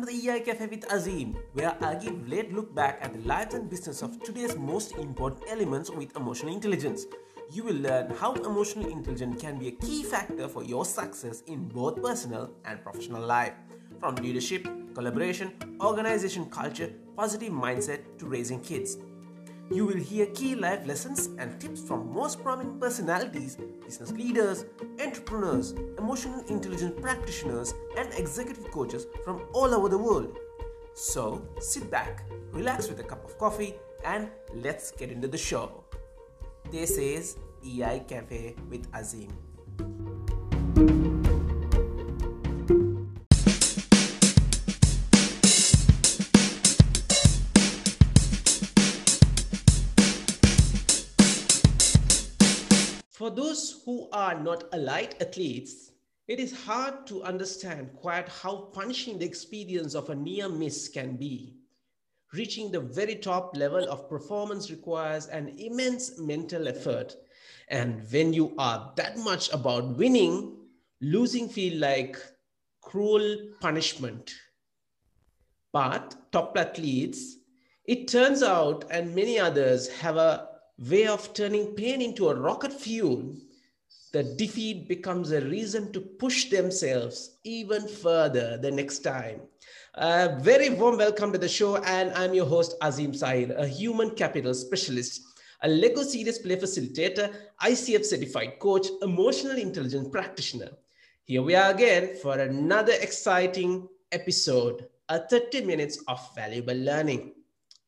to the EI Cafe with Azim, where I give a late look back at the lives and business of today's most important elements with emotional intelligence. You will learn how emotional intelligence can be a key factor for your success in both personal and professional life. From leadership, collaboration, organization culture, positive mindset to raising kids. You will hear key life lessons and tips from most prominent personalities, business leaders, entrepreneurs, emotional intelligence practitioners, and executive coaches from all over the world. So sit back, relax with a cup of coffee, and let's get into the show. This is EI Cafe with Azim. Those who are not elite athletes, it is hard to understand quite how punishing the experience of a near miss can be. Reaching the very top level of performance requires an immense mental effort. And when you are that much about winning, losing feel like cruel punishment. But top athletes, it turns out, and many others have a way of turning pain into a rocket fuel, the defeat becomes a reason to push themselves even further the next time. A very warm welcome to the show, and I'm your host Azim Said, a human capital specialist, a Lego Serious Play facilitator, ICF certified coach, emotional intelligence practitioner. Here we are again for another exciting episode, a 30 minutes of valuable learning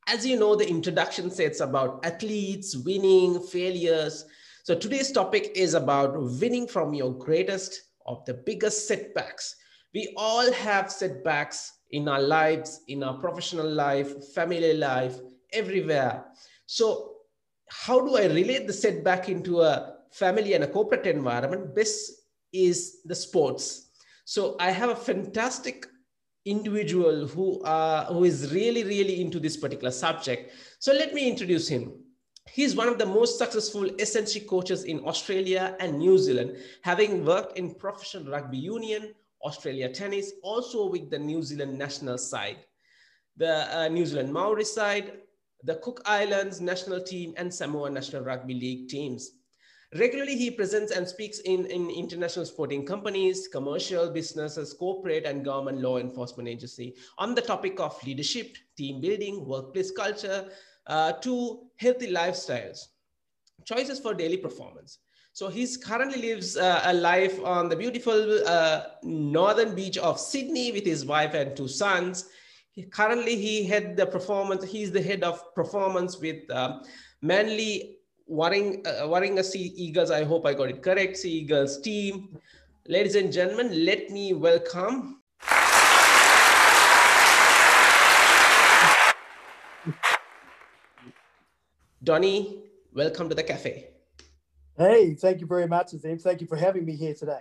as you know, the introduction says about athletes, winning, failures. So today's topic is about winning from your greatest of the biggest setbacks. We all have setbacks in our lives, in our professional life, family life, everywhere. So how do I relate the setback into a family and a corporate environment? Best is the sports. So I have a fantastic individual who, uh, who is really, really into this particular subject. So let me introduce him. He's one of the most successful S&C coaches in Australia and New Zealand, having worked in professional rugby union, Australia tennis, also with the New Zealand national side, the uh, New Zealand Maori side, the Cook Islands national team, and Samoa National Rugby League teams. Regularly, he presents and speaks in, in international sporting companies, commercial businesses, corporate and government law enforcement agency on the topic of leadership, team building, workplace culture, uh, to healthy lifestyles, choices for daily performance. So he's currently lives uh, a life on the beautiful uh, northern beach of Sydney with his wife and two sons. He, currently, he head the performance. He's the head of performance with uh, Manly Warringah, uh, Sea Eagles. I hope I got it correct. Sea Eagles team. Ladies and gentlemen, let me welcome. Donny, welcome to the cafe. Hey, thank you very much, Azim. Thank you for having me here today.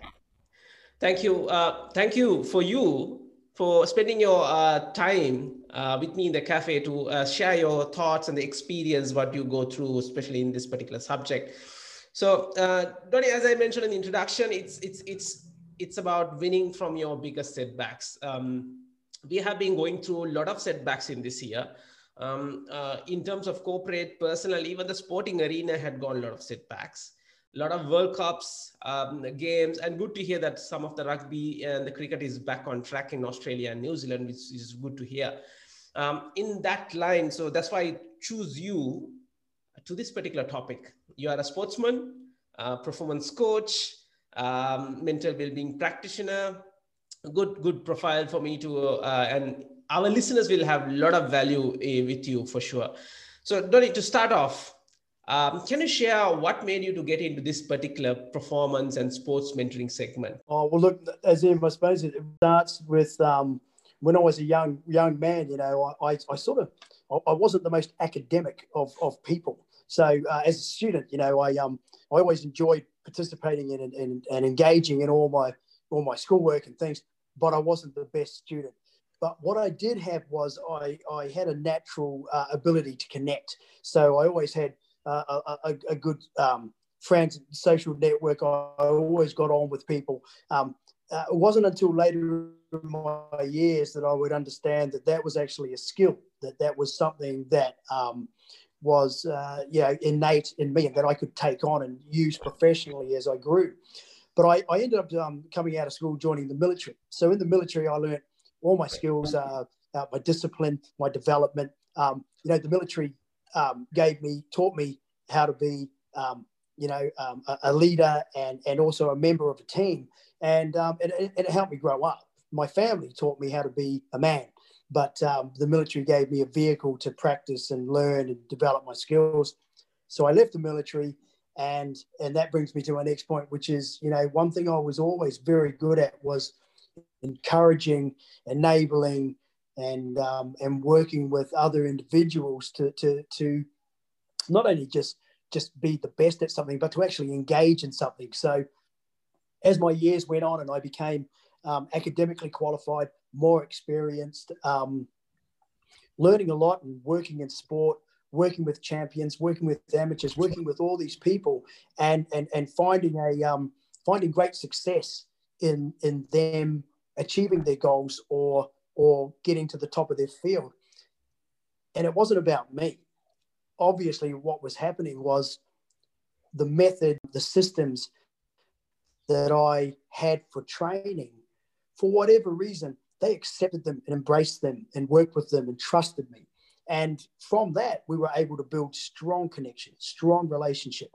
Thank you. Uh, thank you for you for spending your uh, time uh, with me in the cafe to uh, share your thoughts and the experience what you go through, especially in this particular subject. So, uh, Donny, as I mentioned in the introduction, it's it's it's it's about winning from your biggest setbacks. Um, we have been going through a lot of setbacks in this year. Um, uh, in terms of corporate, personal, even the sporting arena had gone a lot of setbacks a lot of World Cups um, games, and good to hear that some of the rugby and the cricket is back on track in Australia and New Zealand, which is good to hear. Um, in that line, so that's why I choose you to this particular topic. You are a sportsman, performance coach, um, mental well-being practitioner. Good, good profile for me to, uh, and our listeners will have a lot of value uh, with you for sure. So, Donny, to start off, um, can you share what made you to get into this particular performance and sports mentoring segment? Oh well, look, Azim, I suppose it starts with um, when I was a young young man. You know, I, I, I sort of I wasn't the most academic of, of people. So uh, as a student, you know, I um I always enjoyed participating in and, and engaging in all my all my schoolwork and things, but I wasn't the best student. But what I did have was I, I had a natural uh, ability to connect. So I always had a, a, good um, social network. I always got on with people. Um, uh, it wasn't until later in my years that I would understand that that was actually a skill, that that was something that um, was, uh, know, innate in me and that I could take on and use professionally as I grew. But I, I ended up um, coming out of school, joining the military. So in the military, I learned all my skills, uh, uh, my discipline, my development. Um, you know, the military um, gave me, taught me how to be, um, you know, um, a, a, leader and, and also a member of a team. And, um, and, and, it helped me grow up. My family taught me how to be a man, but um, the military gave me a vehicle to practice and learn and develop my skills. So I left the military and and that brings me to my next point which is you know one thing i was always very good at was encouraging enabling and um, and working with other individuals to to to not only just just be the best at something but to actually engage in something. So as my years went on and i became um, academically qualified more experienced um, learning a lot and working in sport working with champions, working with amateurs, working with all these people, and and and finding a um, finding great success in in them achieving their goals or or getting to the top of their field. And it wasn't about me. Obviously, what was happening was the method, the systems that I had for training, for whatever reason, they accepted them and embraced them and worked with them and trusted me. And from that, we were able to build strong connections, strong relationship,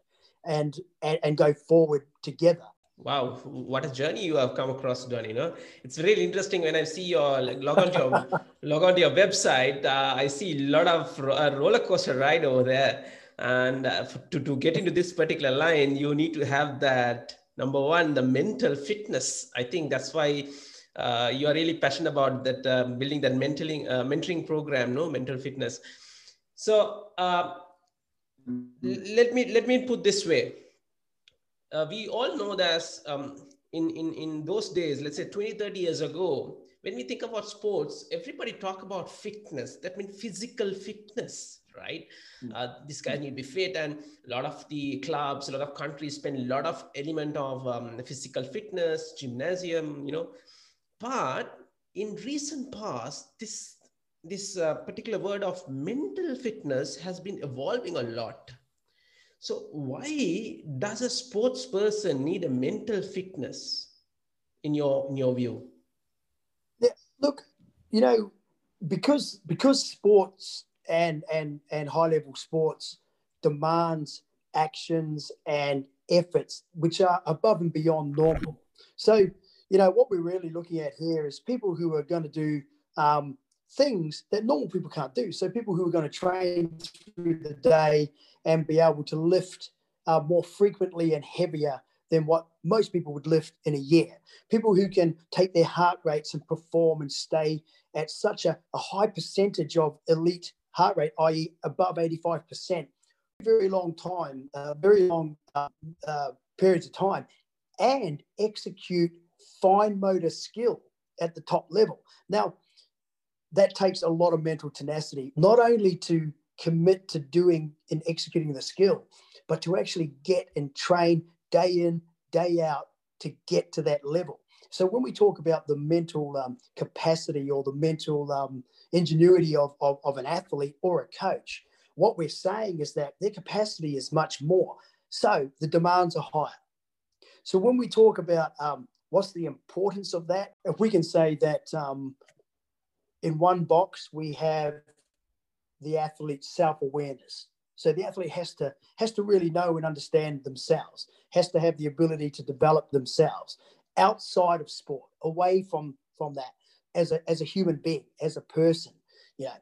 and, and, and go forward together. Wow, what a journey you have come across, Don. You know, it's really interesting when I see your like, log on to your log on to your website. Uh, I see a lot of uh, roller coaster ride over there, and uh, to to get into this particular line, you need to have that number one, the mental fitness. I think that's why uh, you are really passionate about that uh, building that mentoring uh, mentoring program no mental fitness so uh, let me let me put this way uh, we all know that um, in, in in those days let's say 20 30 years ago when we think about sports everybody talk about fitness that means physical fitness right mm. uh, this guy need to be fit and a lot of the clubs a lot of countries spend a lot of element of um, physical fitness gymnasium you know but in recent past, this this uh, particular word of mental fitness has been evolving a lot. So why does a sports person need a mental fitness in your in your view? Yeah, look, you know, because because sports and and and high level sports demands actions and efforts which are above and beyond normal. So you know, what we're really looking at here is people who are going to do um, things that normal people can't do. So people who are going to train through the day and be able to lift uh, more frequently and heavier than what most people would lift in a year. People who can take their heart rates and perform and stay at such a, a high percentage of elite heart rate, i.e., above 85%, very long time, uh, very long uh, uh, periods of time, and execute fine motor skill at the top level. Now, that takes a lot of mental tenacity, not only to commit to doing and executing the skill, but to actually get and train day in, day out to get to that level. So when we talk about the mental um, capacity or the mental um, ingenuity of, of, of an athlete or a coach, what we're saying is that their capacity is much more. So the demands are higher. So when we talk about um, What's the importance of that? If we can say that um, in one box we have the athlete's self-awareness. So the athlete has to has to really know and understand themselves, has to have the ability to develop themselves outside of sport, away from from that, as a as a human being, as a person. You know.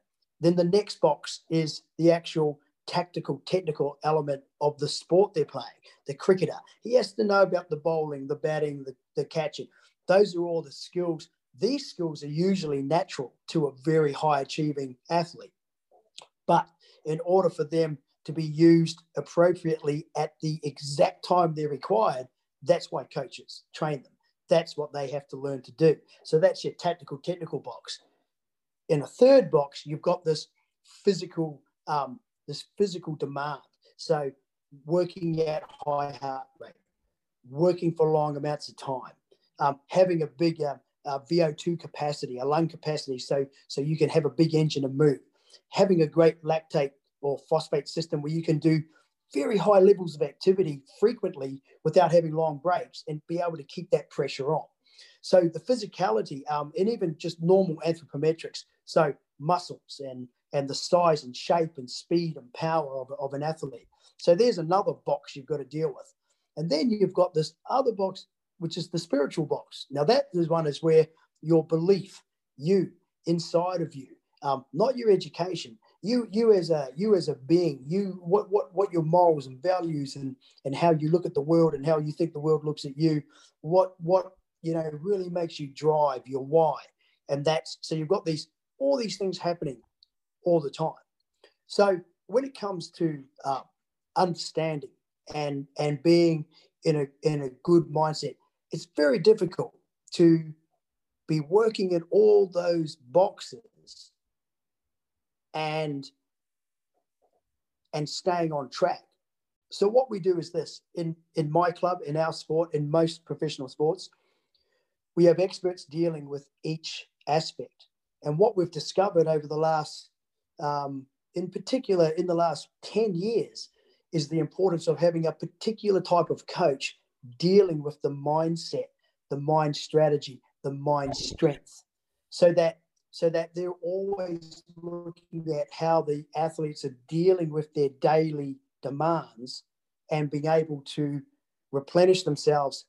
Then the next box is the actual tactical, technical element of the sport they're playing. The cricketer, he has to know about the bowling, the batting, the, the catching. Those are all the skills. These skills are usually natural to a very high achieving athlete. But in order for them to be used appropriately at the exact time they're required, that's why coaches train them. That's what they have to learn to do. So that's your tactical, technical box. In a third box, you've got this physical um, this physical demand. So working at high heart rate, working for long amounts of time, um, having a big uh, uh, VO2 capacity, a lung capacity, so so you can have a big engine and move. Having a great lactate or phosphate system where you can do very high levels of activity frequently without having long breaks and be able to keep that pressure on. So the physicality um, and even just normal anthropometrics, so muscles and and the size and shape and speed and power of, of an athlete. So there's another box you've got to deal with. And then you've got this other box, which is the spiritual box. Now that is one is where your belief, you inside of you, um, not your education, you you as a you as a being, you what what what your morals and values and and how you look at the world and how you think the world looks at you, what what you know really makes you drive your why, and that's so you've got these all these things happening all the time. So when it comes to uh, understanding and and being in a in a good mindset, it's very difficult to be working in all those boxes and and staying on track. So what we do is this in in my club, in our sport, in most professional sports, we have experts dealing with each aspect. And what we've discovered over the last um, in particular in the last 10 years is the importance of having a particular type of coach dealing with the mindset the mind strategy the mind strength so that so that they're always looking at how the athletes are dealing with their daily demands and being able to replenish themselves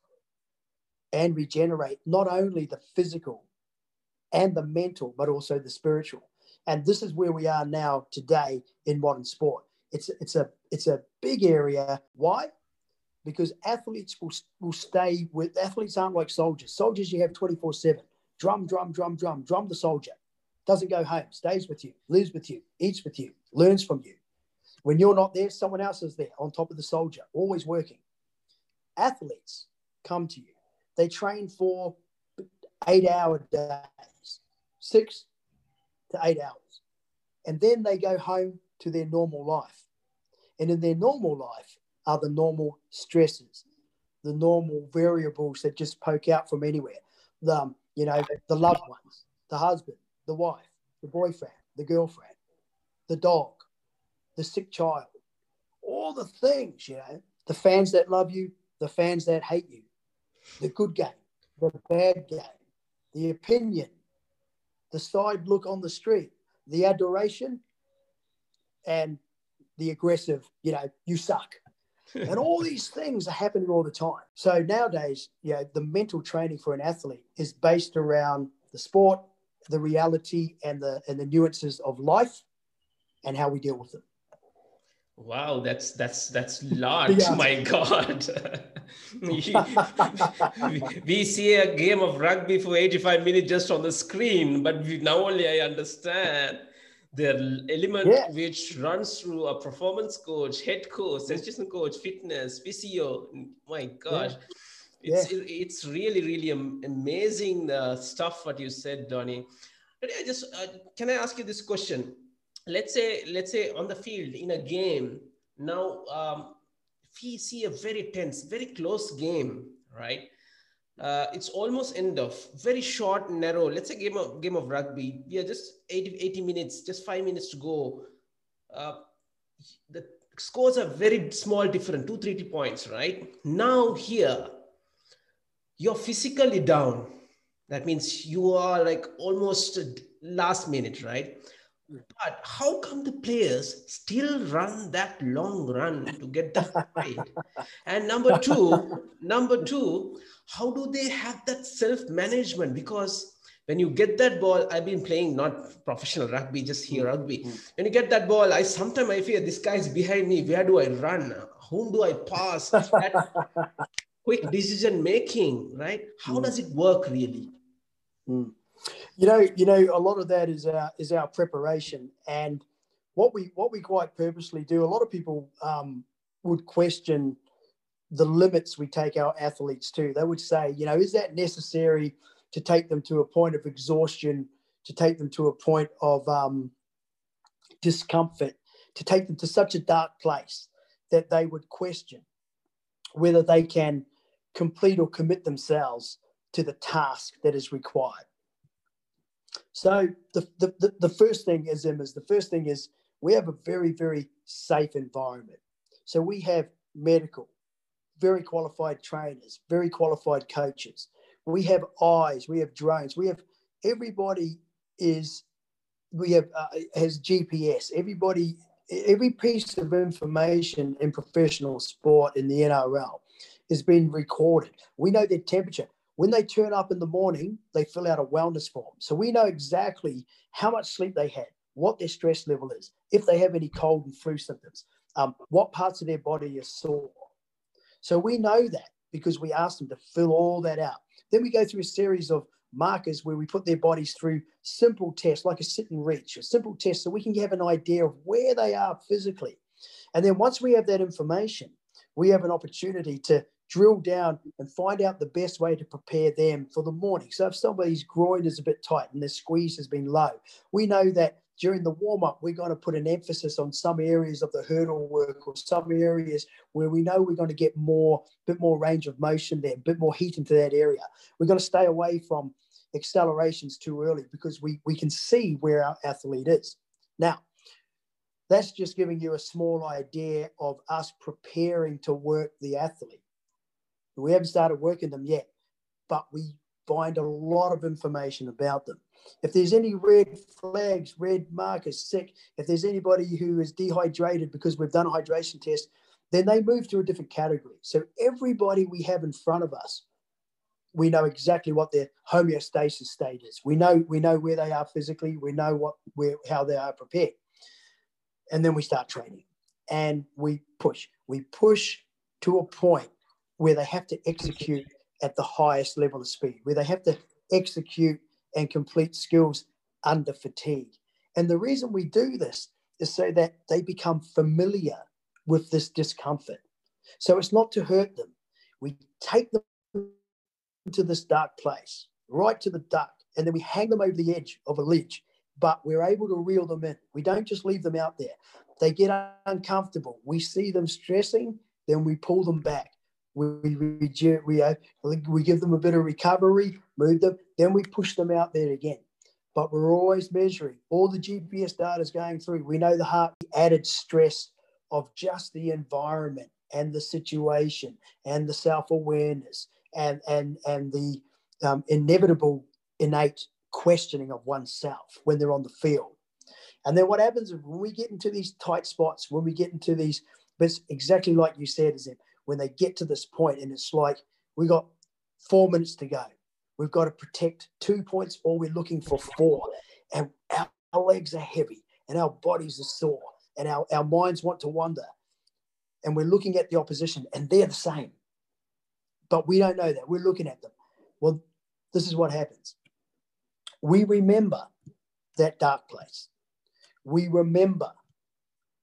and regenerate not only the physical and the mental but also the spiritual and this is where we are now today in modern sport. It's it's a it's a big area. Why? Because athletes will, will stay with athletes aren't like soldiers. Soldiers you have 24-7. Drum, drum, drum, drum, drum the soldier. Doesn't go home, stays with you, lives with you, eats with you, learns from you. When you're not there, someone else is there on top of the soldier, always working. Athletes come to you. They train for eight hour days, six to eight hours. And then they go home to their normal life. And in their normal life are the normal stresses, the normal variables that just poke out from anywhere. The, um, you know, the loved ones, the husband, the wife, the boyfriend, the girlfriend, the dog, the sick child, all the things, you know, the fans that love you, the fans that hate you, the good game, the bad game, the opinion, the side look on the street, the adoration, and the aggressive, you know, you suck. And all these things are happening all the time. So nowadays, you know, the mental training for an athlete is based around the sport, the reality, and the and the nuances of life, and how we deal with them. Wow, that's that's that's large. My God. we see a game of rugby for 85 minutes just on the screen, but we, now only I understand the element yeah. which runs through a performance coach, head coach, assistant coach, fitness, physio. My gosh. Yeah. It's, yeah. it's really, really amazing uh, stuff what you said, Donny. But I just, uh, can I ask you this question? let's say let's say on the field in a game now um, we see a very tense very close game right uh, it's almost end of very short narrow. Let's say game of game of rugby. We are just 80, 80 minutes just five minutes to go. Uh, the scores are very small different two three points right? Now here you're physically down. That means you are like almost last minute right but how come the players still run that long run to get the point? and number two, number two, how do they have that self-management? Because when you get that ball, I've been playing not professional rugby, just here rugby. Mm-hmm. When you get that ball, I sometimes I fear this guy is behind me. Where do I run? Whom do I pass? quick decision making, right? How mm. does it work really? Mm. You know, you know, a lot of that is our is our preparation, and what we what we quite purposely do. A lot of people um, would question the limits we take our athletes to. They would say, you know, is that necessary to take them to a point of exhaustion, to take them to a point of um, discomfort, to take them to such a dark place that they would question whether they can complete or commit themselves to the task that is required. So the, the, the, the first thing is, is the first thing is we have a very, very safe environment. So we have medical, very qualified trainers, very qualified coaches. We have eyes, we have drones, we have everybody is we have uh, has GPS. Everybody, every piece of information in professional sport in the NRL has been recorded. We know their temperature. When they turn up in the morning, they fill out a wellness form. So we know exactly how much sleep they had, what their stress level is, if they have any cold and flu symptoms, um, what parts of their body are sore. So we know that because we ask them to fill all that out. Then we go through a series of markers where we put their bodies through simple tests like a sit and reach, a simple test so we can have an idea of where they are physically. And then once we have that information, we have an opportunity to drill down and find out the best way to prepare them for the morning. So if somebody's groin is a bit tight and their squeeze has been low, we know that during the warm up, we're going to put an emphasis on some areas of the hurdle work or some areas where we know we're going to get more, a bit more range of motion there, a bit more heat into that area. We're going to stay away from accelerations too early because we, we can see where our athlete is. Now, that's just giving you a small idea of us preparing to work the athlete. We haven't started working them yet, but we find a lot of information about them. If there's any red flags, red markers, sick, if there's anybody who is dehydrated because we've done a hydration test, then they move to a different category. So everybody we have in front of us, we know exactly what their homeostasis state is. We know we know where they are physically. We know what where how they are prepared, and then we start training, and we push. We push to a point where they have to execute at the highest level of speed, where they have to execute and complete skills under fatigue. And the reason we do this is so that they become familiar with this discomfort. So it's not to hurt them. We take them to this dark place, right to the dark, and then we hang them over the edge of a ledge, but we're able to reel them in. We don't just leave them out there. They get uncomfortable. We see them stressing, then we pull them back we we, we, uh, we give them a bit of recovery, move them, then we push them out there again. But we're always measuring. All the GPS data is going through. We know the heart, the added stress of just the environment and the situation and the self-awareness and and and the um, inevitable innate questioning of oneself when they're on the field. And then what happens when we get into these tight spots, when we get into these, but exactly like you said, is it when they get to this point and it's like we got four minutes to go. We've got to protect two points or we're looking for four. And our, our legs are heavy and our bodies are sore and our, our minds want to wander. And we're looking at the opposition and they're the same. But we don't know that. We're looking at them. Well this is what happens. We remember that dark place. We remember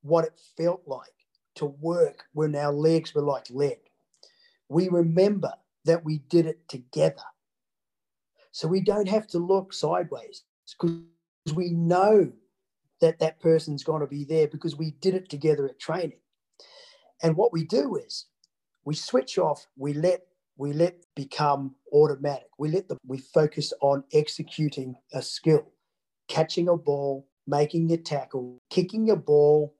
what it felt like to work when our legs were like lead. We remember that we did it together. So we don't have to look sideways because we know that that person's going to be there because we did it together at training. And what we do is we switch off, we let we let become automatic. We let the we focus on executing a skill, catching a ball, making a tackle, kicking a ball,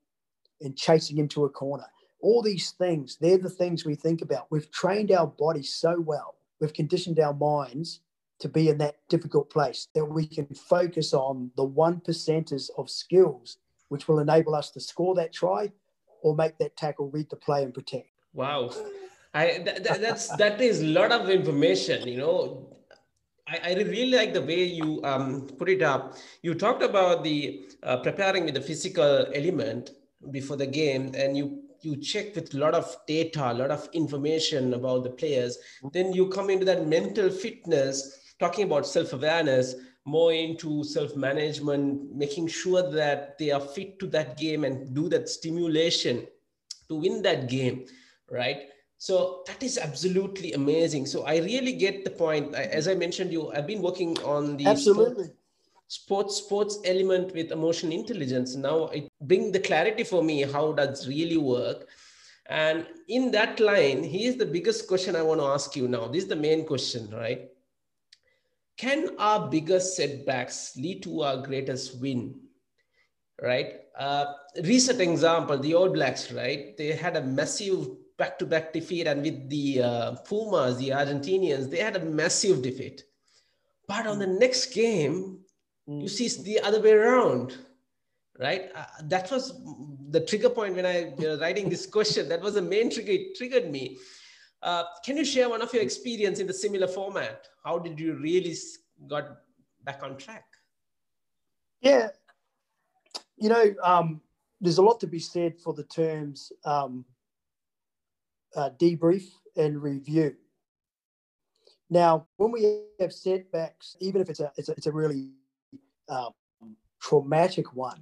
and chasing him to a corner. All these things, they're the things we think about. We've trained our body so well, we've conditioned our minds to be in that difficult place that we can focus on the one percenters of skills which will enable us to score that try or make that tackle, read the play, and protect. Wow. I, that, that's that is a lot of information you know I, I, really like the way you um, put it up. You talked about the uh, preparing with the physical element, before the game and you you check with a lot of data a lot of information about the players then you come into that mental fitness talking about self-awareness more into self-management making sure that they are fit to that game and do that stimulation to win that game right? So that is absolutely amazing. So i really get the point. As i mentioned you i've been working on the absolutely sports sports element with emotional intelligence now it bring the clarity for me how does really work and in that line here's the biggest question i want to ask you now this is the main question right can our biggest setbacks lead to our greatest win? Right. Uh, recent example, the All Blacks, right? They had a massive back-to-back defeat, and with the uh, Pumas, the Argentinians, they had a massive defeat. But on the next game. You see it's the other way around, right? Uh, that was the trigger point when I was writing this question. That was the main trigger. It triggered me. Uh, can you share one of your experience in the similar format? How did you really got back on track? Yeah, you know, um, there's a lot to be said for the terms um, uh, debrief and review. Now, when we have setbacks, even if it's a it's a, it's a really um, traumatic one,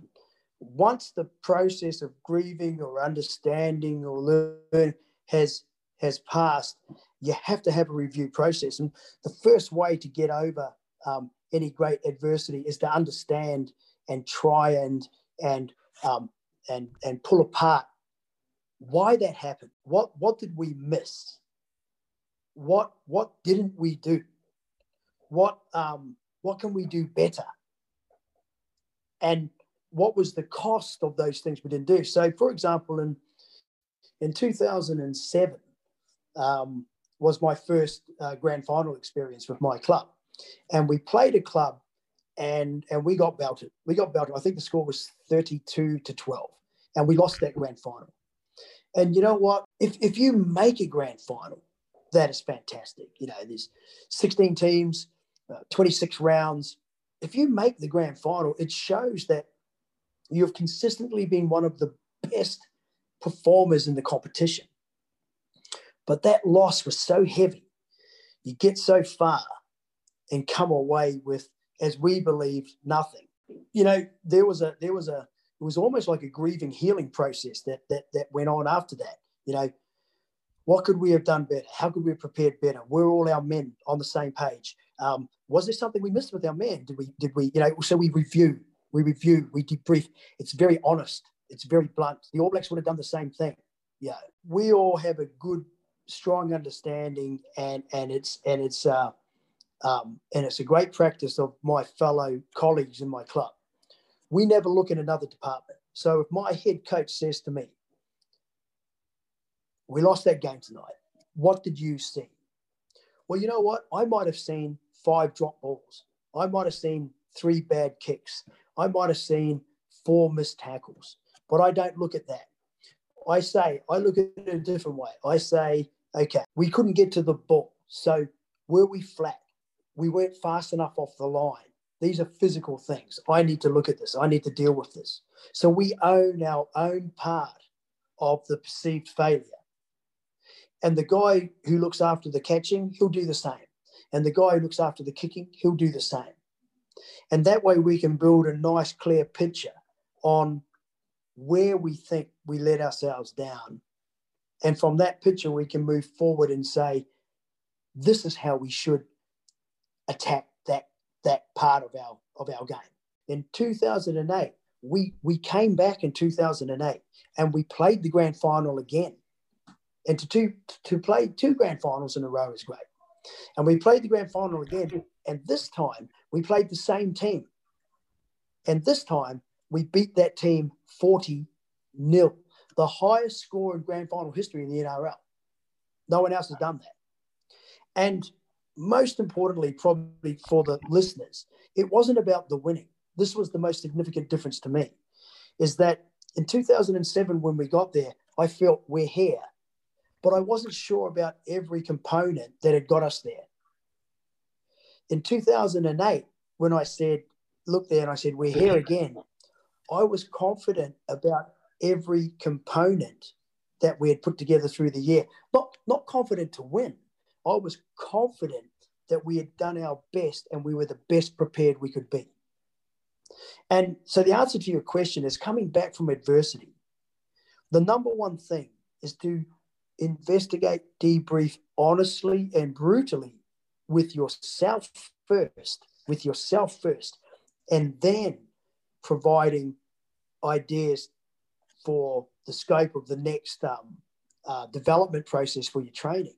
once the process of grieving or understanding or learn has has passed, you have to have a review process. And the first way to get over um, any great adversity is to understand and try and and um, and and pull apart why that happened. What what did we miss? What what didn't we do? What um, what can we do better? And what was the cost of those things we didn't do? So, for example, in in 2007 um, was my first uh, grand final experience with my club, and we played a club, and and we got belted. We got belted. I think the score was 32 to 12, and we lost that grand final. And you know what? If, if you make a grand final, that is fantastic. You know, there's 16 teams, uh, 26 rounds. If you make the grand final, it shows that you've consistently been one of the best performers in the competition. But that loss was so heavy. You get so far and come away with, as we believe, nothing. You know, there was a there was a it was almost like a grieving healing process that that that went on after that. You know, what could we have done better? How could we have prepared better? Were all our men on the same page? Um, was there something we missed with our men? Did we did we you know? So we review, we review, we debrief. It's very honest. It's very blunt. The All Blacks would have done the same thing. Yeah, we all have a good, strong understanding, and and it's and it's uh, um, and it's a great practice of my fellow colleagues in my club we never look in another department. So if my head coach says to me, we lost that game tonight, what did you see? Well, you know what? I might have seen five drop balls. I might have seen three bad kicks. I might have seen four missed tackles, but I don't look at that. I say, I look at it a different way. I say, okay, we couldn't get to the ball. So were we flat? We weren't fast enough off the line. These are physical things. I need to look at this. I need to deal with this. So we own our own part of the perceived failure. And the guy who looks after the catching, he'll do the same. And the guy who looks after the kicking, he'll do the same. And that way we can build a nice, clear picture on where we think we let ourselves down. And from that picture, we can move forward and say, this is how we should attack that that part of our of our game. In 2008, we we came back in 2008 and we played the grand final again. And to two, to play two grand finals in a row is great. And we played the grand final again, and this time we played the same team. And this time we beat that team 40 nil, the highest score in grand final history in the NRL. No one else has done that. And most importantly, probably for the listeners, it wasn't about the winning. This was the most significant difference to me, is that in 2007, when we got there, I felt we're here, but I wasn't sure about every component that had got us there. In 2008, when I said, look there, and I said, we're here again, I was confident about every component that we had put together through the year. Not, not confident to win, I was confident that we had done our best and we were the best prepared we could be. And so the answer to your question is coming back from adversity. The number one thing is to investigate, debrief honestly and brutally with yourself first, with yourself first, and then providing ideas for the scope of the next um, uh, development process for your training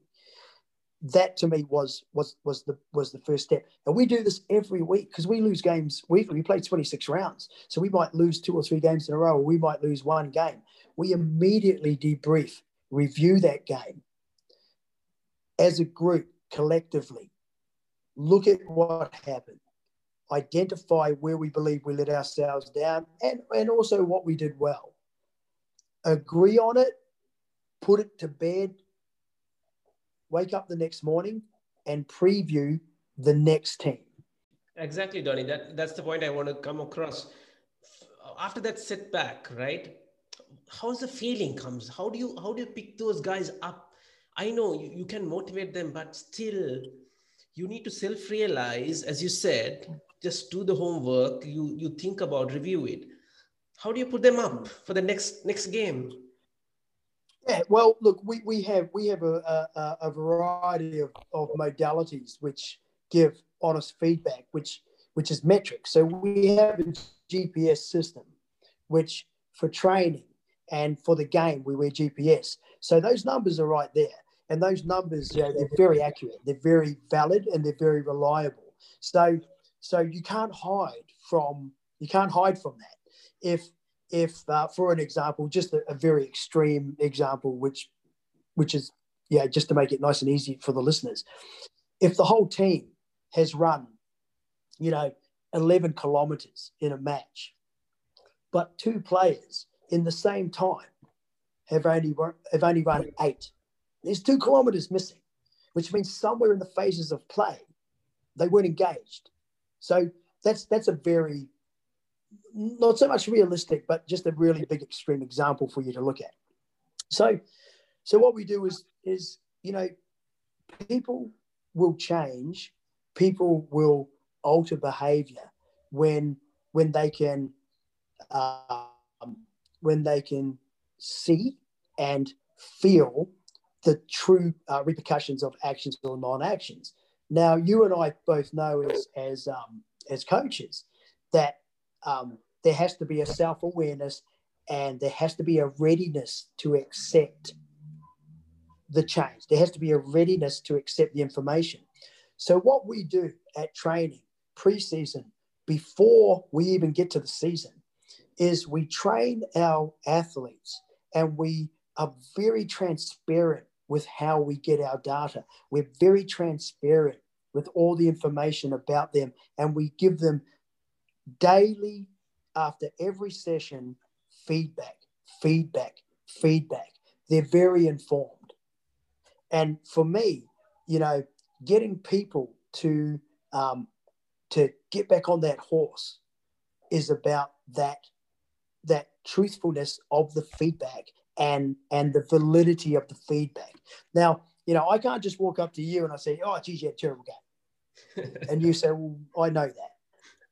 that to me was was was the was the first step. And we do this every week because we lose games. We we play 26 rounds, so we might lose two or three games in a row, or we might lose one game. We immediately debrief, review that game as a group collectively. Look at what happened, identify where we believe we let ourselves down, and and also what we did well. Agree on it, put it to bed, wake up the next morning and preview the next team. Exactly, Donny. That, that's the point I want to come across. After that setback, right? How's the feeling comes? How do you how do you pick those guys up? I know you, you can motivate them, but still you need to self-realize, as you said, just do the homework, you you think about, review it. How do you put them up for the next next game? Yeah, well, look, we, we have we have a, a, a variety of, of modalities which give honest feedback, which which is metrics. So we have a GPS system, which for training and for the game we wear GPS. So those numbers are right there, and those numbers you know, they're very accurate, they're very valid, and they're very reliable. So so you can't hide from you can't hide from that. If if, uh, for an example, just a, a, very extreme example, which, which is, yeah, just to make it nice and easy for the listeners, if the whole team has run, you know, 11 kilometers in a match, but two players in the same time have only have only run eight, there's two kilometers missing, which means somewhere in the phases of play, they weren't engaged. So that's that's a very not so much realistic, but just a really big extreme example for you to look at. So, so what we do is is you know, people will change, people will alter behavior when when they can um, when they can see and feel the true uh, repercussions of actions or non-actions. Now, you and I both know as as um, as coaches that um, there has to be a self awareness and there has to be a readiness to accept the change. There has to be a readiness to accept the information. So, what we do at training, preseason, before we even get to the season, is we train our athletes and we are very transparent with how we get our data. We're very transparent with all the information about them and we give them daily after every session feedback, feedback, feedback. They're very informed. And for me, you know, getting people to um, to get back on that horse is about that that truthfulness of the feedback and and the validity of the feedback. Now, you know, I can't just walk up to you and I say, "Oh, geez, you had a terrible game," and you say, "Well, I know that."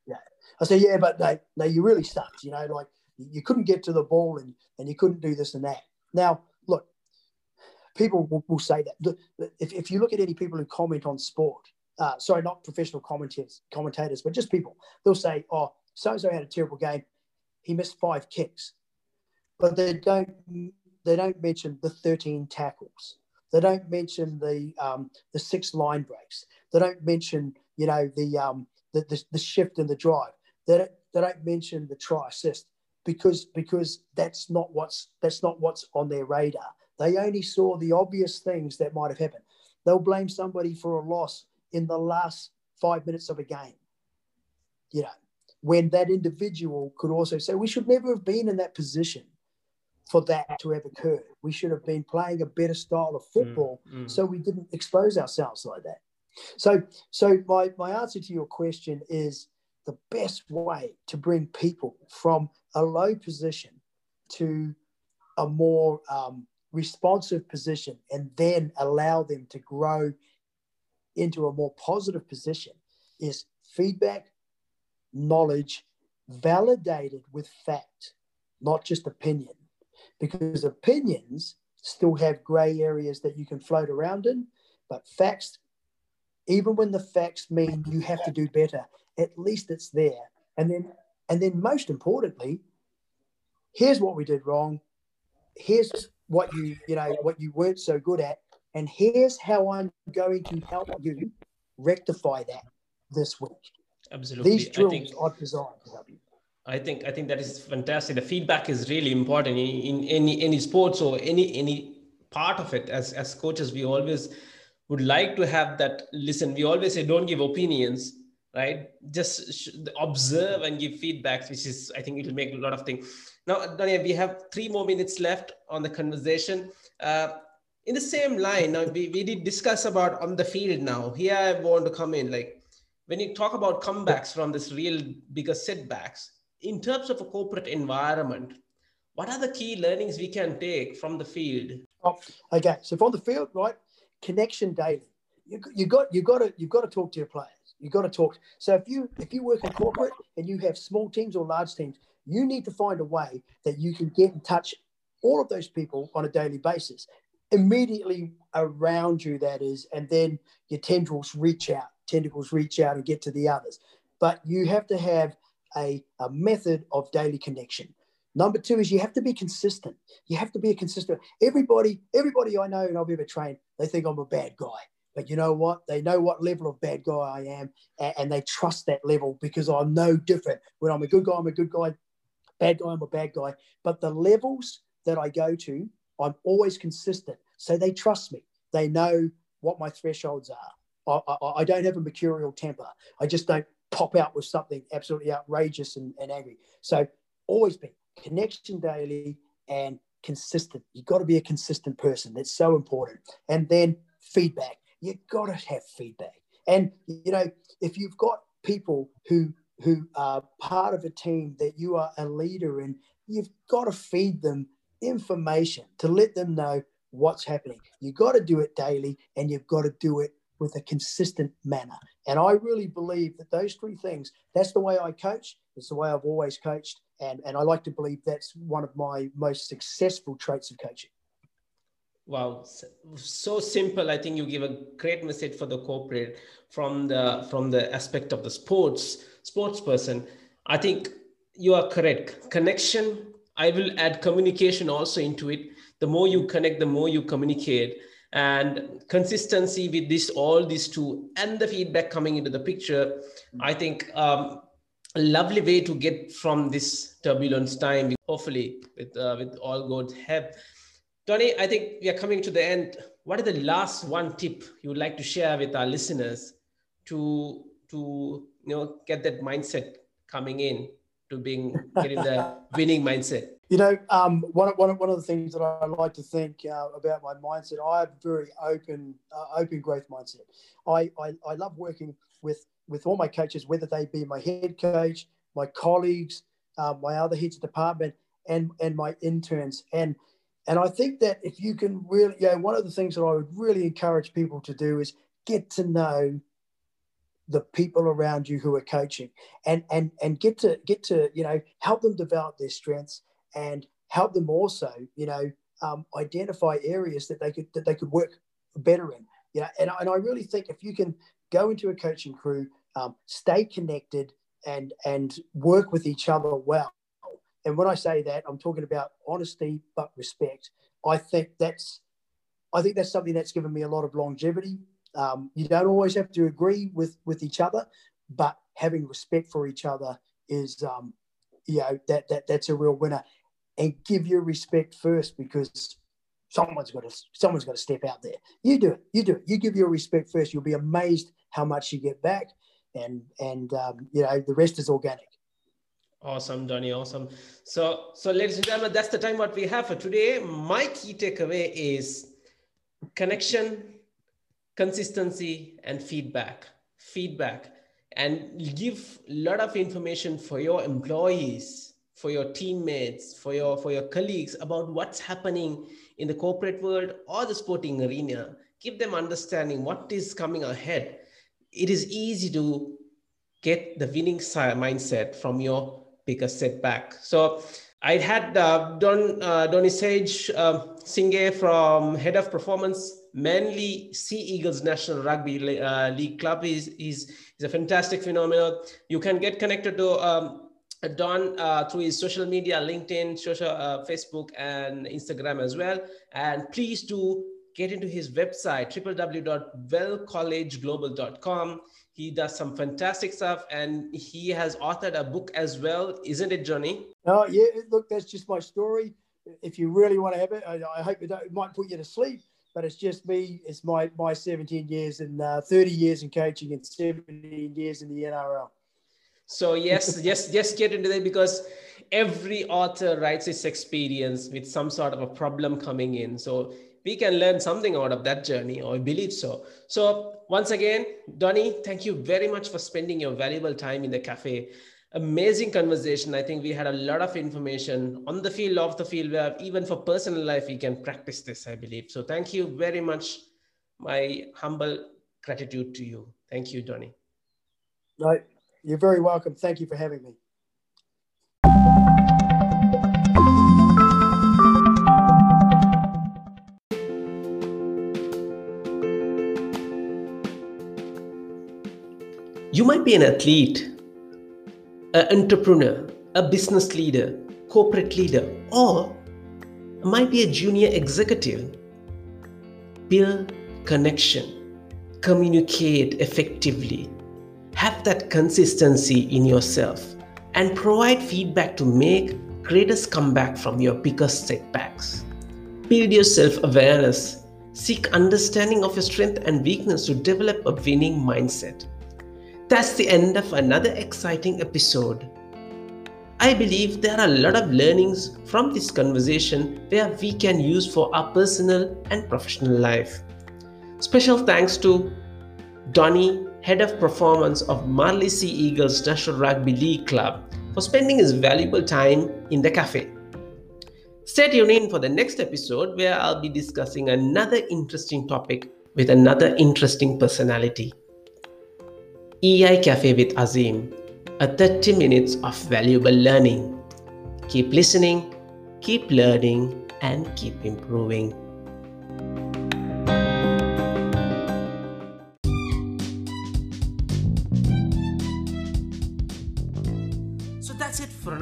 Yeah, I say, yeah, but no, no, you really sucked. You know, like you couldn't get to the ball and, and you couldn't do this and that. Now, look, people will, will say that. If, if you look at any people who comment on sport, uh, sorry, not professional commentators, commentators, but just people, they'll say, oh, so and so had a terrible game. He missed five kicks, but they don't they don't mention the 13 tackles. They don't mention the um, the six line breaks. They don't mention you know the um, the, the, the shift in the drive. They don't, they don't mention the try assist because because that's not what's that's not what's on their radar. They only saw the obvious things that might have happened. They'll blame somebody for a loss in the last five minutes of a game. You know, when that individual could also say, we should never have been in that position for that to have occurred. We should have been playing a better style of football mm, mm. so we didn't expose ourselves like that. So so my, my answer to your question is the best way to bring people from a low position to a more um, responsive position and then allow them to grow into a more positive position is feedback, knowledge, validated with fact, not just opinion. Because opinions still have gray areas that you can float around in, but facts, even when the facts mean you have to do better, at least it's there. And then, and then most importantly, here's what we did wrong. Here's what you, you know, what you weren't so good at, And here's how I'm going to help you rectify that this week. Absolutely. These think, I've designed to help you. I think I think that is fantastic. The feedback is really important in, in any any sports or any any part of it. As as coaches, we always would like to have that. Listen, we always say don't give opinions, right? Just observe and give feedbacks, which is I think it will make a lot of things. Now, Dania, we have three more minutes left on the conversation. Uh, in the same line, now we, we did discuss about on the field now. Here I want to come in like when you talk about comebacks from this real bigger setbacks, in terms of a corporate environment, what are the key learnings we can take from the field? Oh, okay, so from the field, right? Connection daily. You, you got you got to you got to talk to your players. You got to talk. So if you if you work in corporate and you have small teams or large teams, you need to find a way that you can get in touch all of those people on a daily basis immediately around you that is and then your tendrils reach out tentacles reach out and get to the others but you have to have a, a method of daily connection. Number two is you have to be consistent. You have to be a consistent. Everybody, everybody I know and I've ever trained, they think I'm a bad guy. But you know what? They know what level of bad guy I am, and, and they trust that level because I'm no different. When I'm a good guy, I'm a good guy. Bad guy, I'm a bad guy. But the levels that I go to, I'm always consistent. So they trust me. They know what my thresholds are. I, I, I, don't have a mercurial temper. I just don't pop out with something absolutely outrageous and, and angry. So always be connection daily and consistent. You've got to be a consistent person. That's so important. And then feedback. You've got to have feedback. And you know, if you've got people who who are part of a team that you are a leader in, you've got to feed them information to let them know what's happening. You've got to do it daily and you've got to do it with a consistent manner. And I really believe that those three things, that's the way I coach. It's the way I've always coached. And, and I like to believe that's one of my most successful traits of coaching. Wow, so simple. I think you give a great message for the corporate from the from the aspect of the sports sports person. I think you are correct. Connection. I will add communication also into it. The more you connect, the more you communicate and consistency with this all these two and the feedback coming into the picture i think um, a lovely way to get from this turbulence time hopefully with uh, with all good help. Tony i think we are coming to the end. What is the last one tip you would like to share with our listeners to to you know get that mindset coming in to being getting the winning mindset you know, um, one, one, one of the things that I like to think uh, about my mindset, I have a very open, uh, open growth mindset. I, I, I love working with, with all my coaches, whether they be my head coach, my colleagues, uh, my other heads of department, and, and my interns. And, and I think that if you can really, you know, one of the things that I would really encourage people to do is get to know the people around you who are coaching and and and get to get to you know help them develop their strengths and help them also, you know, um, identify areas that they could that they could work better in. You know, and, and I really think if you can go into a coaching crew, um, stay connected, and and work with each other well. And when I say that, I'm talking about honesty but respect. I think that's I think that's something that's given me a lot of longevity. Um, you don't always have to agree with with each other, but having respect for each other is um, you know that that that's a real winner and give your respect first because someone's got to someone's got to step out there. You do it. You do it. You give your respect first. You'll be amazed how much you get back, and and um, you know the rest is organic. Awesome, Donny. Awesome. So so ladies and gentlemen, that's the time what we have for today. My key takeaway is connection, consistency, and feedback. Feedback, and give a lot of information for your employees for your teammates, for your for your colleagues about what's happening in the corporate world or the sporting arena. Give them understanding what is coming ahead. It is easy to get the winning mindset from your biggest setback. So I had uh, Don uh, Donny Sage uh, Singe from head of performance Manly Sea Eagles National Rugby uh, League Club. He's, he's a fantastic phenomenal. You can get connected to um, Don uh, through his social media, LinkedIn, social, uh, Facebook, and Instagram as well. And please do get into his website, www.wellcollegeglobal.com. He does some fantastic stuff and he has authored a book as well, isn't it, Johnny? Oh, yeah. Look, that's just my story. If you really want to have it, I, I hope it, it, might put you to sleep, but it's just me. It's my, my 17 years and uh, 30 years in coaching and 17 years in the NRL. So, yes, yes, just get into that because every author writes his experience with some sort of a problem coming in. So, we can learn something out of that journey, or I believe so. So, once again, Donny, thank you very much for spending your valuable time in the cafe. Amazing conversation. I think we had a lot of information on the field, off the field, where even for personal life, we can practice this, I believe. So, thank you very much. My humble gratitude to you. Thank you, Donny. No, you're very welcome. Thank you for having me. You might be an athlete, an entrepreneur, a business leader, corporate leader, or might be a junior executive. Build connection, communicate effectively, have that consistency in yourself, and provide feedback to make greatest comeback from your biggest setbacks. Build your self awareness, seek understanding of your strength and weakness to develop a winning mindset. That's the end of another exciting episode. I believe there are a lot of learnings from this conversation where we can use for our personal and professional life. Special thanks to Donny, Head of Performance of Manly Sea Eagles National Rugby League Club, for spending his valuable time in the cafe. Stay tuned in for the next episode where I'll be discussing another interesting topic with another interesting personality. EI Cafe with Azim, a 30 minutes of valuable learning. Keep listening, keep learning, and keep improving.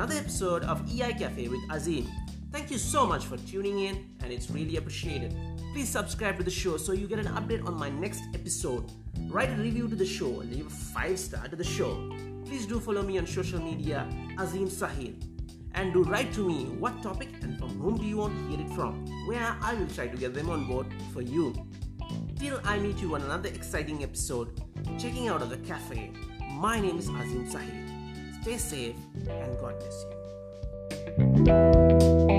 Another episode of EI Cafe with Azim. Thank you so much for tuning in, and it's really appreciated. Please subscribe to the show so you get an update on my next episode. Write a review to the show, leave a 5 star to the show. Please do follow me on social media, Azim Sahil. And do write to me what topic and from whom do you want to hear it from, where I will try to get them on board for you. Till I meet you on another exciting episode, checking out of the cafe. My name is Azim Sahil. Stay safe and God bless you.